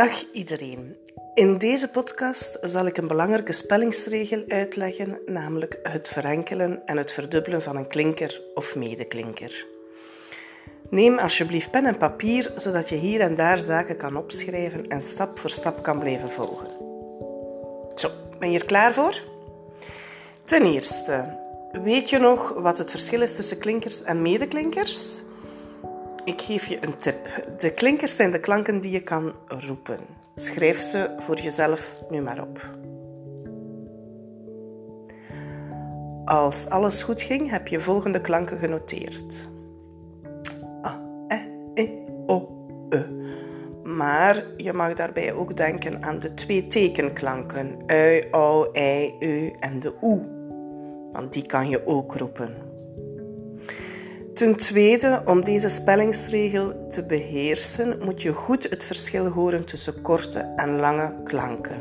Dag iedereen. In deze podcast zal ik een belangrijke spellingsregel uitleggen, namelijk het verenkelen en het verdubbelen van een klinker of medeklinker. Neem alsjeblieft pen en papier, zodat je hier en daar zaken kan opschrijven en stap voor stap kan blijven volgen. Zo, ben je er klaar voor? Ten eerste, weet je nog wat het verschil is tussen klinkers en medeklinkers? Ik geef je een tip. De klinkers zijn de klanken die je kan roepen. Schrijf ze voor jezelf nu maar op. Als alles goed ging, heb je volgende klanken genoteerd. A, E, I, O, E. Maar je mag daarbij ook denken aan de twee tekenklanken. Ui, au, ei, u en de oe. Want die kan je ook roepen. Ten tweede, om deze spellingsregel te beheersen, moet je goed het verschil horen tussen korte en lange klanken.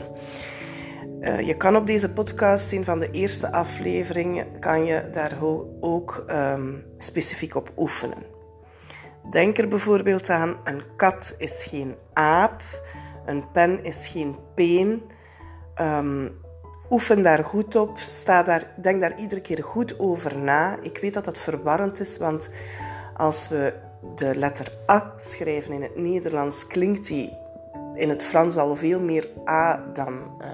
Uh, je kan op deze podcast, een van de eerste afleveringen, kan je daar ook um, specifiek op oefenen. Denk er bijvoorbeeld aan, een kat is geen aap, een pen is geen peen. Um, Oefen daar goed op. Sta daar, denk daar iedere keer goed over na. Ik weet dat dat verwarrend is, want als we de letter A schrijven in het Nederlands, klinkt die in het Frans al veel meer A dan uh,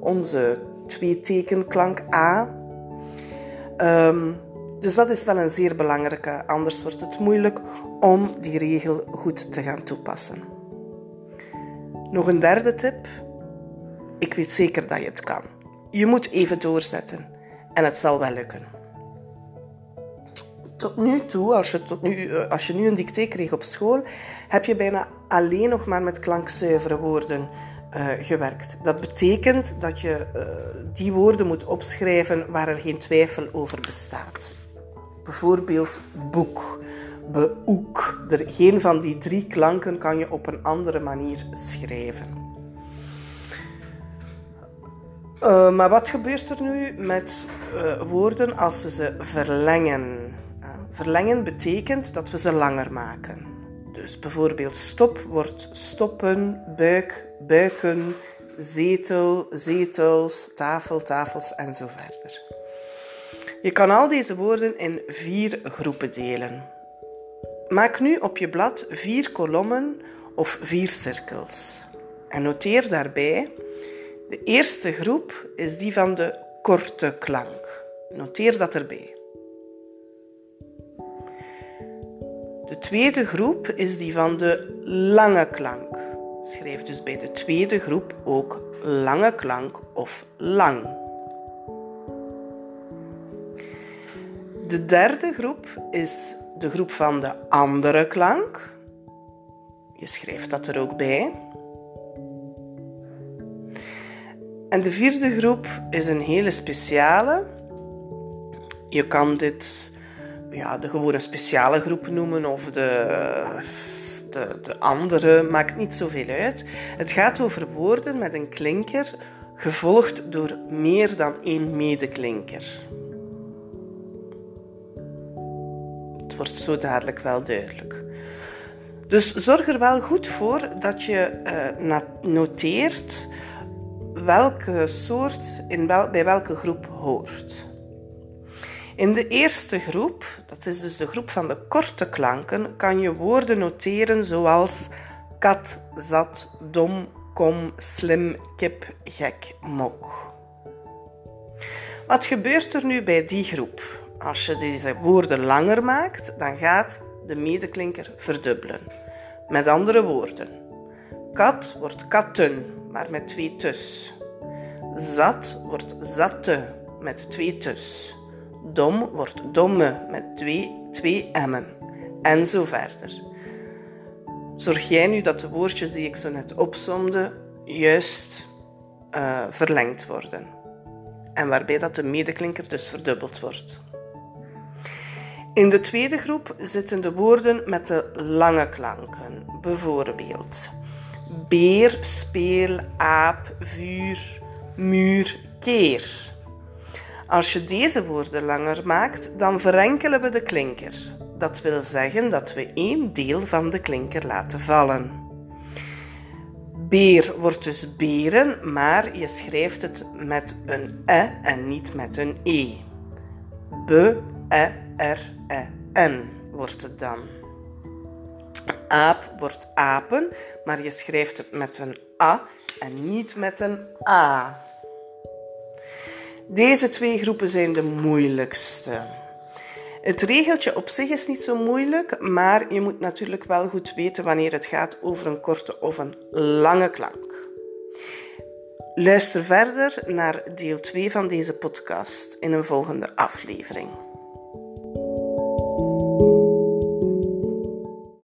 onze twee-tekenklank A. Um, dus dat is wel een zeer belangrijke, anders wordt het moeilijk om die regel goed te gaan toepassen. Nog een derde tip. Ik weet zeker dat je het kan. Je moet even doorzetten en het zal wel lukken. Tot nu toe, als je, tot nu, eh, als je nu een dicté kreeg op school, heb je bijna alleen nog maar met klankzuivere woorden uh, gewerkt. Dat betekent dat je uh, die woorden moet opschrijven waar er geen twijfel over bestaat. Bijvoorbeeld boek, beoek. Geen van die drie klanken kan je op een andere manier schrijven. Uh, maar wat gebeurt er nu met uh, woorden als we ze verlengen? Uh, verlengen betekent dat we ze langer maken. Dus bijvoorbeeld stop wordt stoppen, buik, buiken, zetel, zetels, tafel, tafels en zo verder. Je kan al deze woorden in vier groepen delen. Maak nu op je blad vier kolommen of vier cirkels. En noteer daarbij de eerste groep is die van de korte klank. Noteer dat erbij. De tweede groep is die van de lange klank. Schrijf dus bij de tweede groep ook lange klank of lang. De derde groep is de groep van de andere klank. Je schrijft dat er ook bij. En de vierde groep is een hele speciale. Je kan dit ja, de gewone speciale groep noemen of de, de, de andere, maakt niet zoveel uit. Het gaat over woorden met een klinker gevolgd door meer dan één medeklinker. Het wordt zo dadelijk wel duidelijk. Dus zorg er wel goed voor dat je uh, noteert welke soort in wel, bij welke groep hoort. In de eerste groep, dat is dus de groep van de korte klanken, kan je woorden noteren zoals kat, zat, dom, kom, slim, kip, gek, mok. Wat gebeurt er nu bij die groep? Als je deze woorden langer maakt, dan gaat de medeklinker verdubbelen. Met andere woorden, kat wordt katten, maar met twee tus. Zat wordt zatte met twee tus. Dom wordt domme met twee, twee emmen. En zo verder. Zorg jij nu dat de woordjes die ik zo net opzomde juist uh, verlengd worden. En waarbij dat de medeklinker dus verdubbeld wordt. In de tweede groep zitten de woorden met de lange klanken. Bijvoorbeeld beer, speel, aap, vuur, muur, keer. Als je deze woorden langer maakt, dan verenkelen we de klinker. Dat wil zeggen dat we één deel van de klinker laten vallen. Beer wordt dus beren, maar je schrijft het met een e en niet met een e. B, e, r, e, n wordt het dan. Aap wordt apen, maar je schrijft het met een a en niet met een a. Deze twee groepen zijn de moeilijkste. Het regeltje op zich is niet zo moeilijk, maar je moet natuurlijk wel goed weten wanneer het gaat over een korte of een lange klank. Luister verder naar deel 2 van deze podcast in een volgende aflevering.